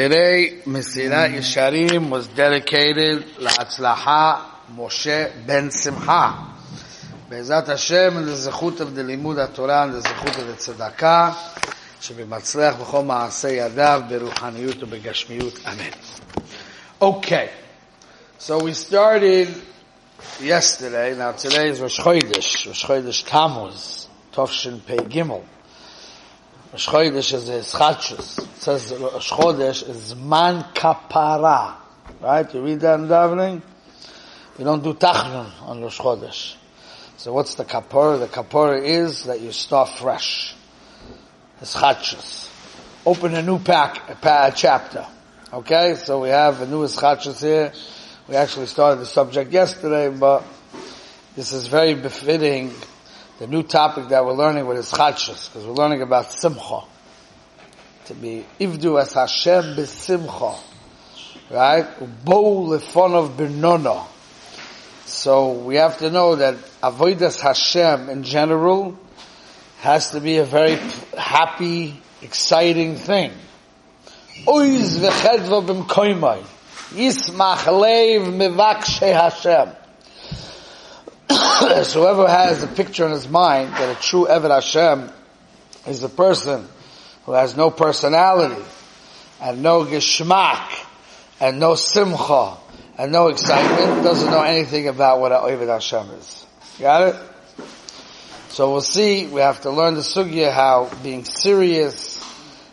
Today, Mesilat Yesharim was dedicated La'atzlaha Moshe ben Simcha. Be'ezat Hashem, and the zechut of the limud HaTorah, and the zechut of the tzedakah, שבמצליח בכל מעשה ידיו, ברוחניות ובגשמיות, אמן. Okay, so we started yesterday, now today is Rosh Chodesh, Rosh Chodesh Tammuz, Tovshin Pei Gimel. Rosh is a Schachus. It says Rosh is Zman Kapara. Right? You read that in davening? You don't do Tachnun on Rosh Chodesh. So what's the Kapara? The Kapara is that you start fresh. It's Schachus. Open a new pack, a, pa- chapter. Okay? So we have a new Schachus here. We actually started the subject yesterday, but this is very befitting the new topic that we're learning with is Chachas, because we're learning about Simcha. To be Ivdu as Hashem b'Simcha. Right? Bo lefonov b'nono. So we have to know that Avodas Hashem in general has to be a very happy, exciting thing. Oiz v'chedva b'mkoimai. Yismach leiv mivakshe Hashem. so whoever has a picture in his mind that a true Eved Hashem is a person who has no personality and no geschmack and no simcha and no excitement doesn't know anything about what an Eved Hashem is. Got it? So we'll see, we have to learn the sugya how being serious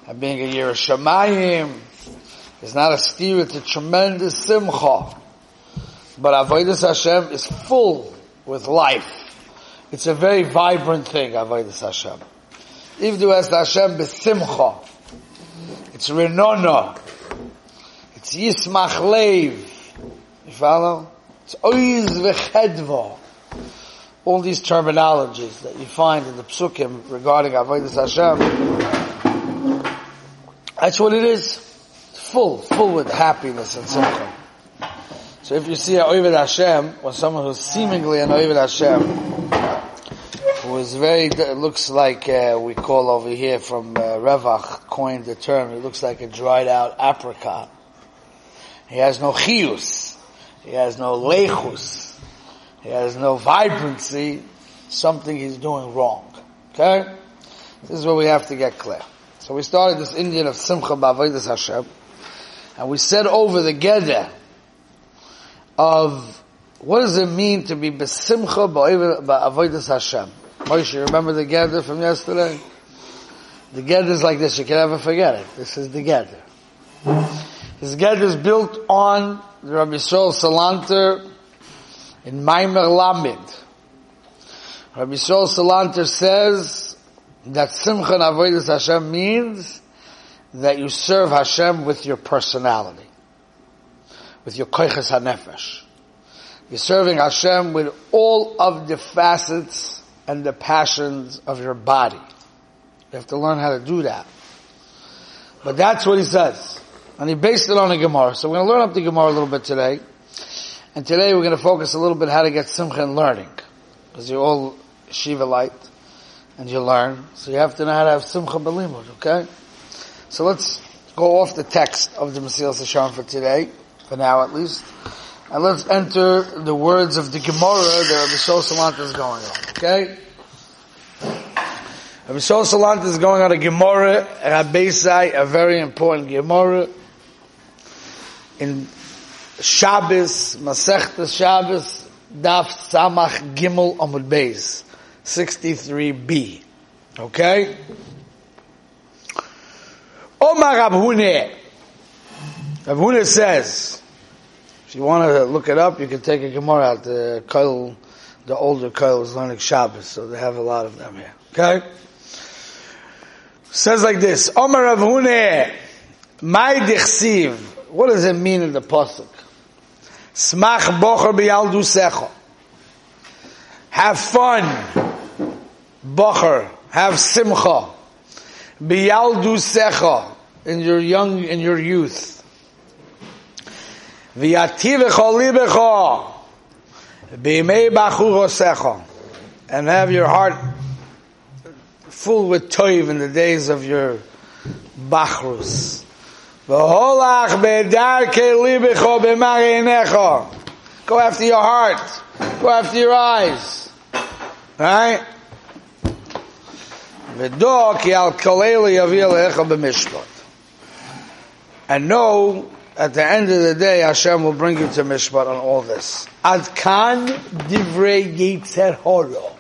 and being a Yerushalayim is not a steer, it's a tremendous simcha. But Avodah Hashem is full with life. It's a very vibrant thing, Avodah Hashem. Ivdu es Hashem besimcha. It's renona. It's yismach. You follow? It's oiz v'chedva. All these terminologies that you find in the psukim regarding Avodah Hashem. That's what it is. Full, full with happiness and simcha. So if you see an Oived Hashem, or someone who's seemingly an Oived Hashem, who is very, looks like, uh, we call over here from uh, Revach, coined the term, it looks like a dried out apricot. He has no chius. He has no lechus. He has no vibrancy. Something he's doing wrong. Okay? This is where we have to get clear. So we started this Indian of Simcha B'Avodas Hashem, and we said over the Geder, of what does it mean to be besimcha ba'avodas Hashem? Moshe, remember the gather from yesterday? The gather is like this. You can never forget it. This is the gather. This gather is built on Rabbi Yisrael Salanter in Maimer Lamid. Rabbi Yisrael Salanter says that simcha and avodas Hashem means that you serve Hashem with your personality with your koiches hanefesh. You're serving Hashem with all of the facets and the passions of your body. You have to learn how to do that. But that's what he says. And he based it on a Gemara. So we're going to learn up the Gemara a little bit today. And today we're going to focus a little bit how to get simcha in learning. Because you're all Shiva light. And you learn. So you have to know how to have simcha belimud, okay? So let's go off the text of the Mesilas Yesharim for today for now at least. And let's enter the words of the Gemara that Rabbi Shol Salant is going on. Okay? Rabbi Shol Salant is going on a Gemara, Rabbeisai, a very important Gemara. In Shabbos, Masechta Shabbos, Daf Samach Gimel Amud Beis, 63b. Okay? Omar Rav Huna, Rav Huna says, if you want to look it up, you can take a Gemara out. The Kyle, the older Kyle is learning Shabbos, so they have a lot of them here. Okay? Says like this, Omar Rav Huna, my dichsiv, what does it mean in the Pasuk? Smach bocher b'yaldu secho. Have fun. Bocher. Have simcha. B'yaldu secho. In your young, in your youth. And have your heart full with toiv in the days of your bachrus. Go after your heart. Go after your eyes. Right? And know, at the end of the day, Hashem will bring you to mishpat on all this. Ad kan divrei yitzer horo.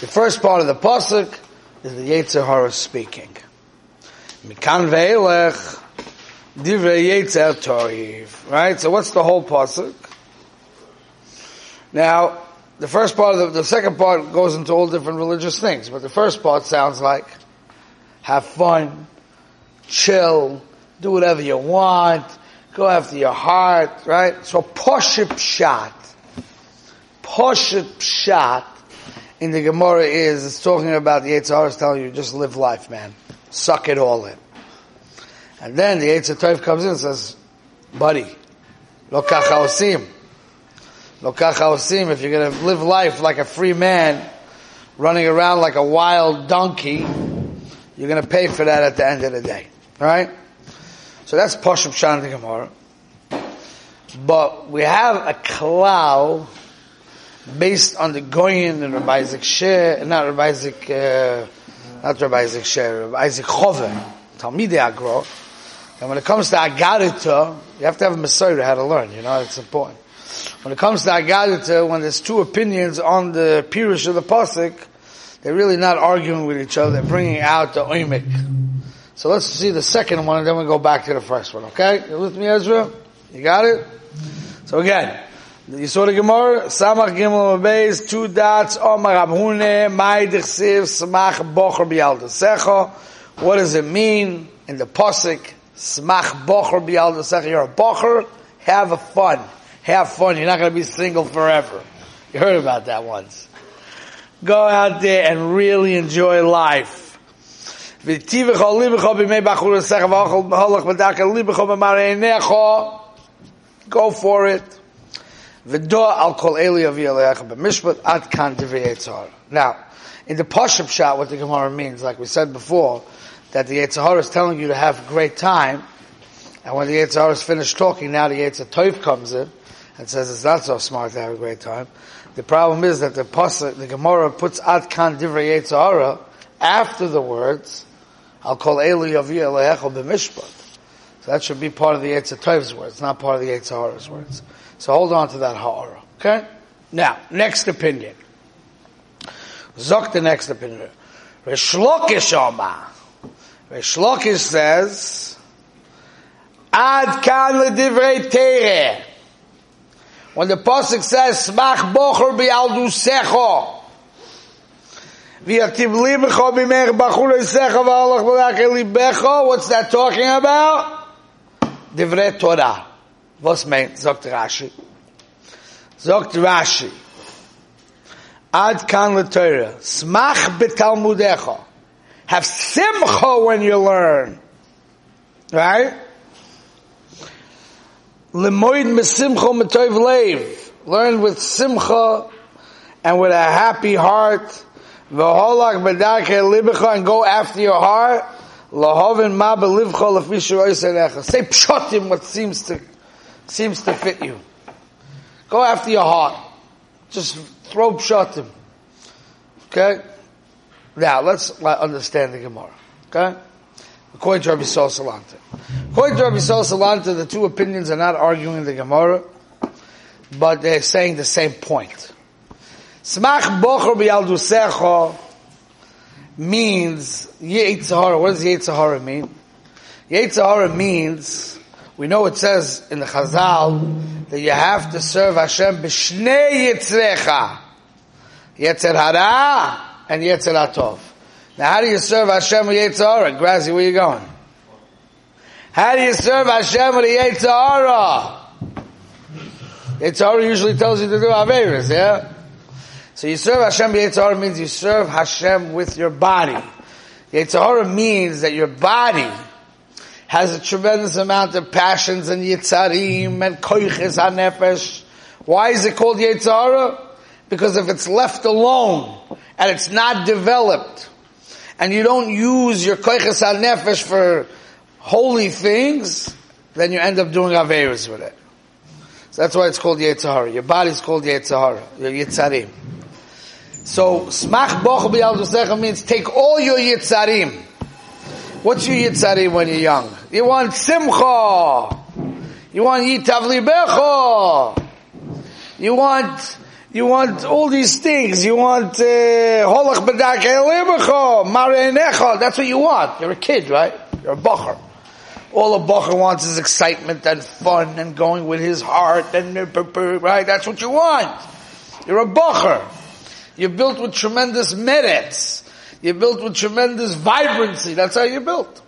The first part of the pasuk is the yetzer hara speaking. Mikan ve'elech divrei yetzer toiv. Right? So what's the whole pasuk? Now, the first part of the, the second part goes into all different religious things, but the first part sounds like have fun, chill, do whatever you want, go after your heart, right? So poship shot, poship shot in the Gemara is it's talking about the Yitzhar is telling you just live life, man, suck it all in. And then the Yitzhar comes in and says, buddy, lo kacha osim. If you're going to live life like a free man, running around like a wild donkey, you're going to pay for that at the end of the day. Alright? So that's Pashup Shan Gemara. But we have a klal based on the Goyin and Rabbi Isaac Sher, not Rabbi Isaac, uh, not Rabbi Isaac Sher, Rabbi Isaac Chover, Talmidei Agro. And when it comes to Agadita, you have to have a Messiah how to learn, you know, it's important. When it comes to Agadita, when there's two opinions on the Pirush of the Pasuk, they're really not arguing with each other, they're bringing out the Oimik. So let's see the second one and then we'll go back to the first one, okay? You with me, Ezra? You got it? So again, you saw the Gemara, Samach Gimel Mabeis, two dots, Smach Bocher Bialdasecho. What does it mean in the Pasuk? Smach Bocher Bialdasecho. You're a Bocher, have a fun have fun. You're not going to be single forever. You heard about that once. Go out there and really enjoy life. Go for it. Now, in the Pashup shot, what the Gemara means, like we said before, that the Yetzirah is telling you to have a great time, and when the Yetzirah is finished talking, now the Yetzirah comes in, and says it's not so smart to have a great time. The problem is that the pasuk, the Gemara puts Ad Kan Divrei Yetzahara after the words, I'll call Eli Yavi Elehecho b'mishpat. So that should be part of the Yetzirah's words, not part of the Yetzirah's words. So hold on to that Ha'ara. Okay? Now, next opinion. Zok the next opinion. Resh Lakish Oma. Resh Lakish says, Ad kan divrei tereh. When the Pasuk says, Smach bocher bi'aldusecho, V'yativ libecho b'mech b'chul esecho v'alach b'lach libecho, what's that talking about? Divrei Torah. Was meint, sagt Rashi. Sagt Rashi. Ad kan l'Torah. Smach b'talmudecho. Have simcha when you learn. Right? Lemoid mesimcha metoiv leiv. Learn with simcha and with a happy heart. V'holach bedarke libecha and go after your heart. Lahovin ma belivcha lefishu oisenecha. Say pshotim what seems to, seems to fit you. Go after your heart. Just throw pshotim. Okay? Now, let's understand the Gemara. Okay? According to Rabbi Sol Salanta. According to Rabbi Sol Salanta, the two opinions are not arguing the Gemara, but they're saying the same point. Smach bocher b'yaldusecho means Yetzirah. What does Yetzirah mean? Yetzirah means, we know it says in the Chazal, that you have to serve Hashem b'shnei yitzrecha. Yetzer hara and Yetzer atov. Now how do you serve Hashem with Yetzirah? Grazi, where you going? How do you serve Hashem with Yetzirah? Yetzirah usually tells you to do Averis, yeah? So you serve Hashem Yetzirah means you serve Hashem with your body. Yetzirah means that your body has a tremendous amount of passions and Yitzarim and Koiches HaNefesh. Why is it called Yetzirah? Because if it's left alone and it's not developed, and you don't use your koiches nefesh for holy things, then you end up doing Averas with it. So that's why it's called Yetzirah. Your body's called Yetzirah. Your Yitzarim. So, Smach Boch B'Yal means take all your Yitzarim. What's your Yitzarim when you're young? You want Simcha. You want Yitav Libecho. You want, you want all these things. You want, uh, Holach B'dak Elibecho. Marenecho. That's what you want. You're a kid, right? You're a Bocher. All a Bocher wants is excitement and fun and going with his heart and, right? That's what you want. You're a Bocher. You're built with tremendous merits. You're built with tremendous vibrancy. That's how you're built.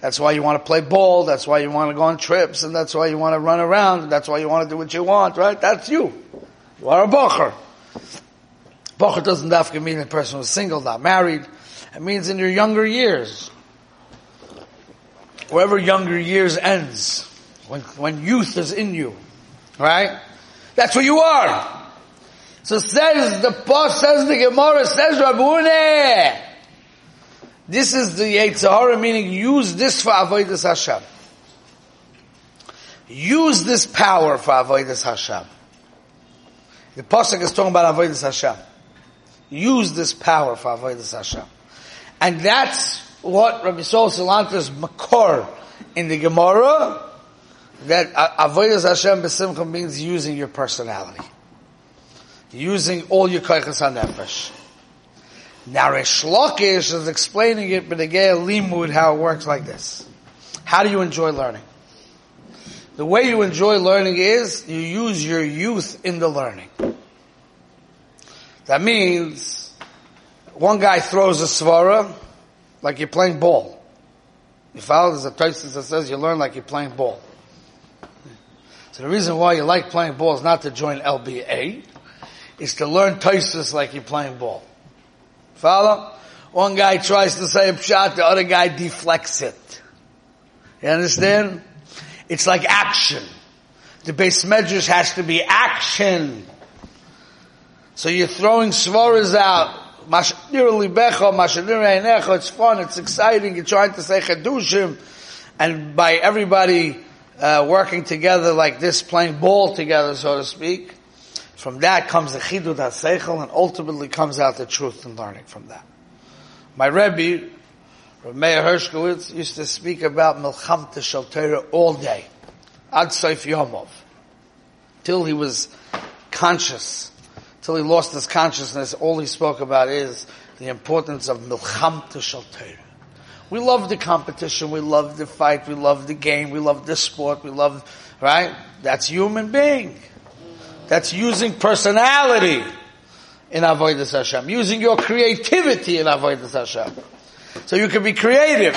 That's why you want to play ball. That's why you want to go on trips. And that's why you want to run around. That's why you want to do what you want, right? That's you. You are a bocher. Bocher doesn't have to mean a person who's single, not married. It means in your younger years. Wherever younger years ends. When, when youth is in you. Right? That's what you are. So says the post says the Gemara says Rabune. This is the Yetzirah meaning use this for avodas Hashem. Use this power for avodas Hashem. The pasuk is talking about avodas Hashem. Use this power for avodas Hashem, and that's what Rabbi Sol Salanter's makor in the Gemara. That avodas Hashem besimcha means using your personality using all your koiches hanefesh. Now Resh Lakish is explaining it, but again, limud how it works like this. How do you enjoy learning? The way you enjoy learning is you use your youth in the learning. That means one guy throws a svara like you're playing ball. You follow? There's a thesis that says you learn like you're playing ball. So the reason why you like playing ball is not to join NBA is to learn Tosus like you're playing ball. Follow? One guy tries to say a shot, the other guy deflects it. You understand? It's like action. The base measures has to be action. So you're throwing svaras out. It's fun, it's exciting, you're trying to say chedushim, and by everybody uh, working together like this, playing ball together, so to speak, from that comes the chidud haseichel, and ultimately comes out the truth and learning from that. My Rebbe, Rav Meir Hershkowitz, used to speak about Milchamta Shal all day, ad Seif Yomov, till he was conscious, till he lost his consciousness. All he spoke about is the importance of Milchamta Shal We love the competition, we love the fight, we love the game, we love the sport, we love, right? That's human being. That's using personality in Avodah Hashem. Using your creativity in Avodah Hashem. So you can be creative.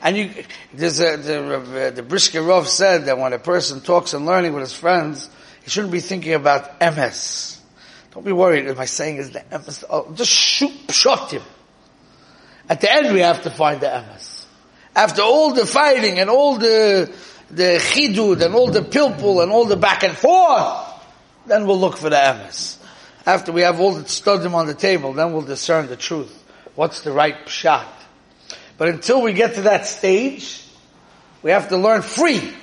And you, there's a, the, the Brisker Rov said that when a person talks and learning with his friends, he shouldn't be thinking about MS. Don't be worried. Am I saying is the MS? Oh, just shoot, shot him. At the end, we have to find the MS. After all the fighting and all the the chidud and all the pilpul and all the back and forth, then we'll look for the emes. After we have all the studim on the table, then we'll discern the truth. What's the right shot? But until we get to that stage, we have to learn free.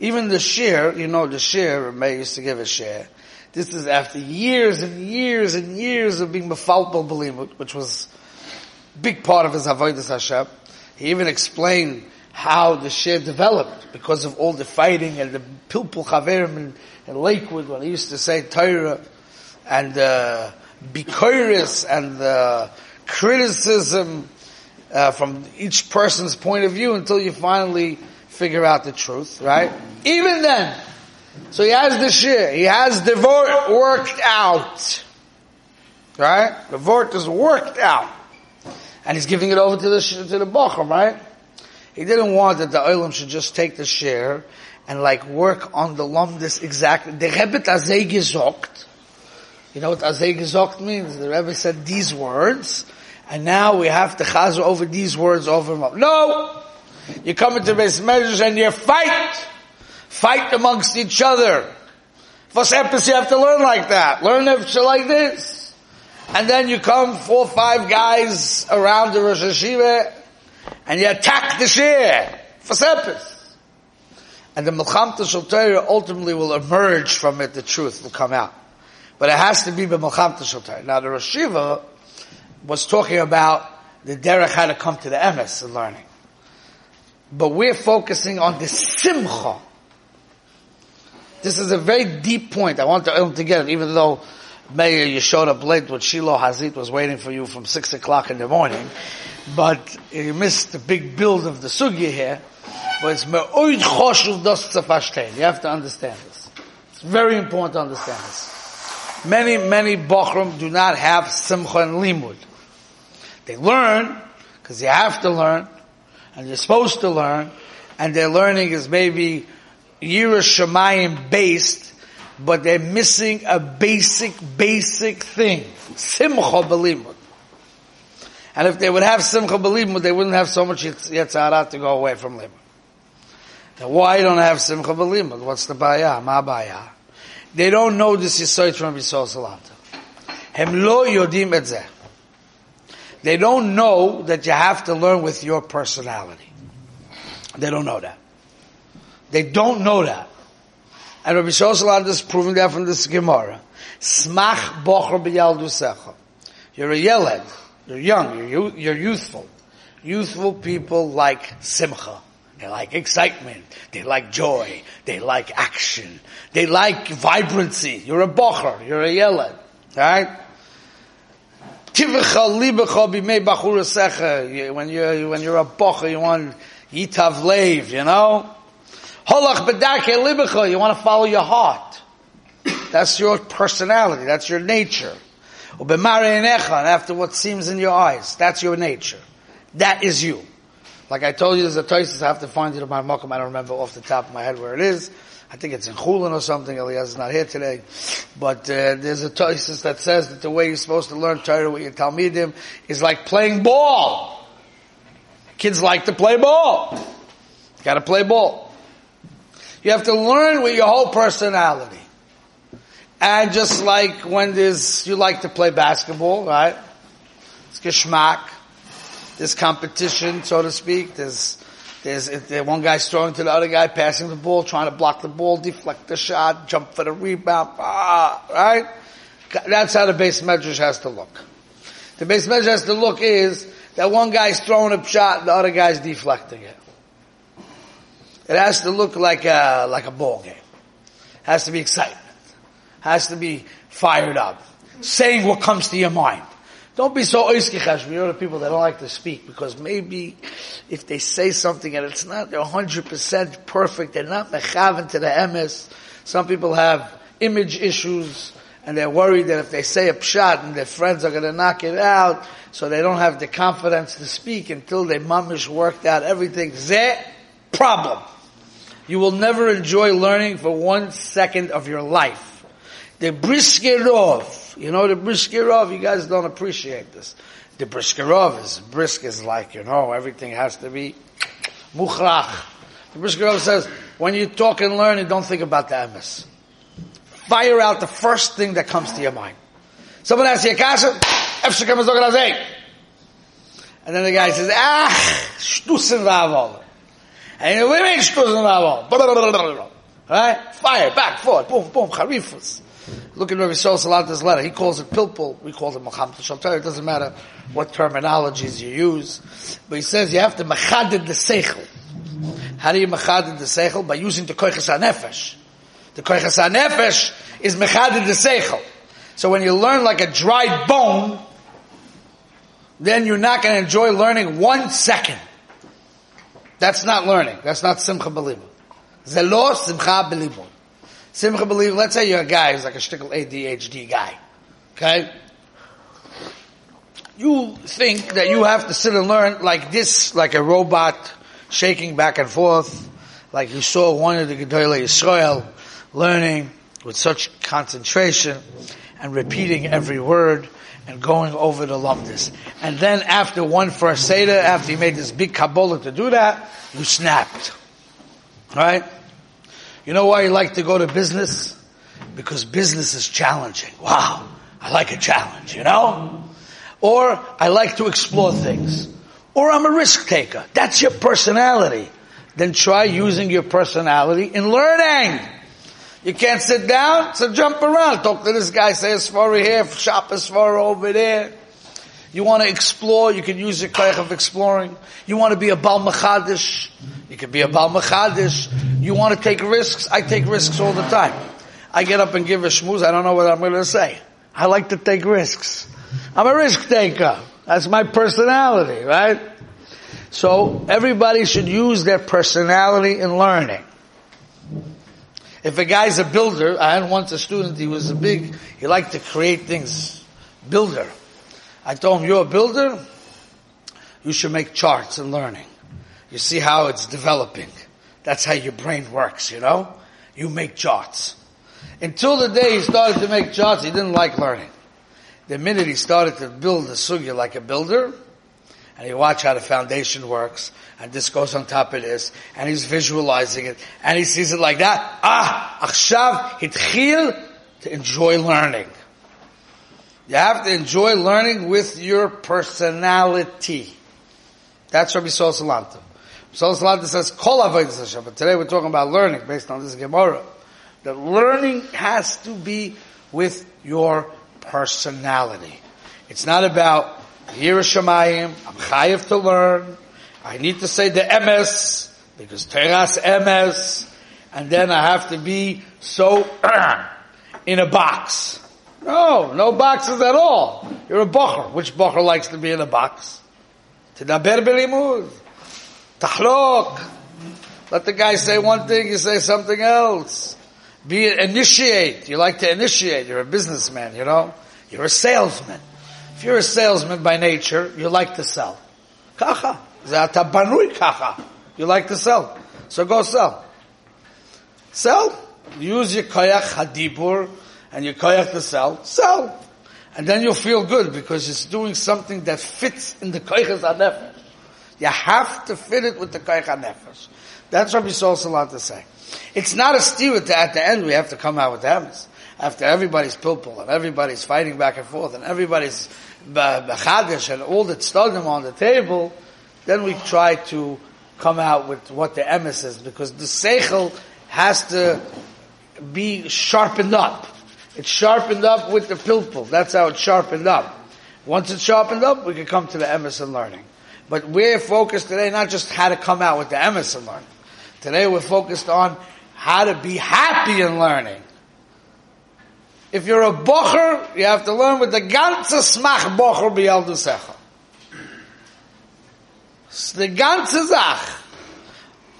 Even the share, you know, the share, May used to give a share. This is after years and years and years of being mefalpel belimut, which was a big part of his avodas Hashem. He even explained how the share developed because of all the fighting and the pilpul chaverim in, in, Lakewood when he used to say Torah and uh, bikoris and the criticism uh, from each person's point of view until you finally figure out the truth, right? Even then, so he has the share, he has the vort worked out, right? The vort is worked out and he's giving it over to the to the bochum, right? He didn't want that the olim should just take the share and like work on the lumdis exactly. The Rebbe azay. You know what azay means? The Rebbe said these words, and now we have to chaz over these words over and over. No! You come into base measures and you fight! Fight amongst each other. For happens, you have to learn like that. Learn like this. And then you come four or five guys around the Rosh Hashiva and you attack the share for sepis. And the Melchamta Shal ultimately will emerge from it, the truth will come out. But it has to be the Melchamta Shal Now the Rosh Hashiva was talking about the derech how to come to the emes and learning. But we're focusing on the simcha. This is a very deep point. I want to, to get it, even though Mayor, you showed up late with Shiloh Hazit was waiting for you from six o'clock in the morning. But you missed the big build of the sugya here. But it's me'oid choshuv dos You have to understand this. It's very important to understand this. Many, many Bochrum do not have simcha and limud. They learn, because you have to learn, and you're supposed to learn, and their learning is maybe Yiras Shemayim based, but they're missing a basic, basic thing. Simcha b'limud. And if they would have simcha b'limud, they wouldn't have so much yitzhara to go away from limud. Now why don't have simcha b'limud? What's the baya? Ma baya? They don't know this yisoid from Yisrael Salata. Hem lo yodim et They don't know that you have to learn with your personality. They don't know that. They don't know that. And Rabbi Shoshalat is proving that from this Gemara. Smach bocher b'yaldusecha. You're a yeled. You're young. You're, you're youthful. Youthful people like simcha. They like excitement. They like joy. They like action. They like vibrancy. You're a bocher. You're a yeled. Right? When you're, when you're a bocher, you want yitav lev, you know? Holach bedake libecha. You want to follow your heart. That's your personality. That's your nature. And after what seems in your eyes, that's your nature. That is you. Like I told you, there's a Tosis, I have to find it in my Mokum, I don't remember off the top of my head where it is. I think it's in Chulin or something, Elias is not here today. But uh, there's a Tosis that says that the way you're supposed to learn Torah with your Talmidim is like playing ball. Kids like to play ball. Gotta play ball. You have to learn with your whole personality. And just like when there's, you like to play basketball, right? It's geschmack. There's competition, so to speak. There's, there's, one guy's throwing to the other guy, passing the ball, trying to block the ball, deflect the shot, jump for the rebound, ah, right? That's how the base measure has to look. The base measure has to look is that one guy's throwing a shot, the other guy's deflecting it. It has to look like a, like a ball game. Has to be excitement. It has to be fired up. Saying what comes to your mind. Don't be so oiskichash. You know the people that don't like to speak because maybe if they say something and it's not 100% perfect, they're not mechavan to the emes. Some people have image issues and they're worried that if they say a pshat and their friends are going to knock it out, so they don't have the confidence to speak until they mamish worked out everything. Zeh, problem. You will never enjoy learning for one second of your life. The briskerov, you know the briskerov, you guys don't appreciate this. The briskerov is, brisk is like, you know, everything has to be muchrach. The briskerov says, when you talk and learn, you don't think about the emes. Fire out the first thing that comes to your mind. Someone asks you a question, kasha, and then the guy says, ah, shtusen v'avol. And we make shtusen Right? Fire, back, forward, boom, boom, charifus. Look at Rabbi Shol Salata's letter. He calls it pilpul. We call it Muhammad Shaltar. It doesn't matter what terminologies you use. But he says you have to machadid the seichel. How do you machadid the seichel? By using the koiches nefesh. The koiches nefesh is machadid the seichel. So when you learn like a dried bone, then you're not going to enjoy learning one second. That's not learning. That's not simcha belibud. Zelo simcha belibud. Simcha belibud, let's say you're a guy who's like a shtickle ADHD guy. Okay? You think that you have to sit and learn like this, like a robot shaking back and forth, like you saw one of the Gedolei Yisrael learning with such concentration and repeating every word and going over the lumdis. And then after one first Seder, after you made this big Kabbalah to do that, you snapped. Right? You know why you like to go to business? Because business is challenging. Wow. I like a challenge, you know? Or I like to explore things. Or I'm a risk taker. That's your personality. Then try using your personality in learning. You can't sit down, so jump around. Talk to this guy, say a svara here, shop a svara over there. You want to explore, you can use your kayak of exploring. You want to be a Bal Machadish, you can be a Bal Machadish. You want to take risks, I take risks all the time. I get up and give a schmooze, I don't know what I'm going to say. I like to take risks. I'm a risk taker. That's my personality, right? So everybody should use their personality in learning. If a guy's a builder, I had once a student, he was a big, he liked to create things. Builder. I told him, you're a builder, you should make charts and learning. You see how it's developing. That's how your brain works, you know? You make charts. Until the day he started to make charts, he didn't like learning. The minute he started to build the sugya like a builder, and you watch how the foundation works, and this goes on top of this, and he's visualizing it, and he sees it like that, ah, achshav hitchil, to enjoy learning. You have to enjoy learning with your personality. That's Rabbi Sol Salanta. Sol Salanta says, Kol Hashem. But today we're talking about learning based on this Gemara. That learning has to be with your personality. It's not about here is Shemayim, I'm chayiv to learn, I need to say the emes, because teras emes, and then I have to be so in a box. No, no boxes at all. You're a bocher. Which bocher likes to be in a box? Tedaber belimud. Tahlok. Let the guy say one thing, you say something else. Be initiate. You like to initiate. You're a businessman, you know? You're a salesman. If you're a salesman by nature, you like to sell. Kacha. Zata banui kacha. You like to sell. So go sell. Sell. Use your koyach hadibur and your koyach to sell. Sell. And then you'll feel good because it's doing something that fits in the koyach hanefesh. You have to fit it with the koyach hanefesh. That's what we saw Salat to say. It's not a steer at the end we have to come out with hems. After everybody's pilpul and everybody's fighting back and forth and everybody's bachadish and all that them on the table, then we try to come out with what the emes is because the seichel has to be sharpened up. It's sharpened up with the pilpul. That's how it's sharpened up. Once it's sharpened up, we can come to the emes and learning. But we're focused today not just how to come out with the emes and learning. Today we're focused on how to be happy in learning. If you're a bocher, you have to learn with the ganze smach bocher b'yaldusecha. The ganze zach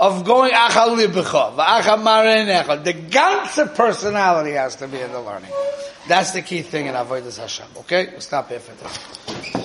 of going achal libecha, marenecha. The ganze personality has to be in the learning. That's the key thing in Avodah Hashem. Okay? We'll stop here for today.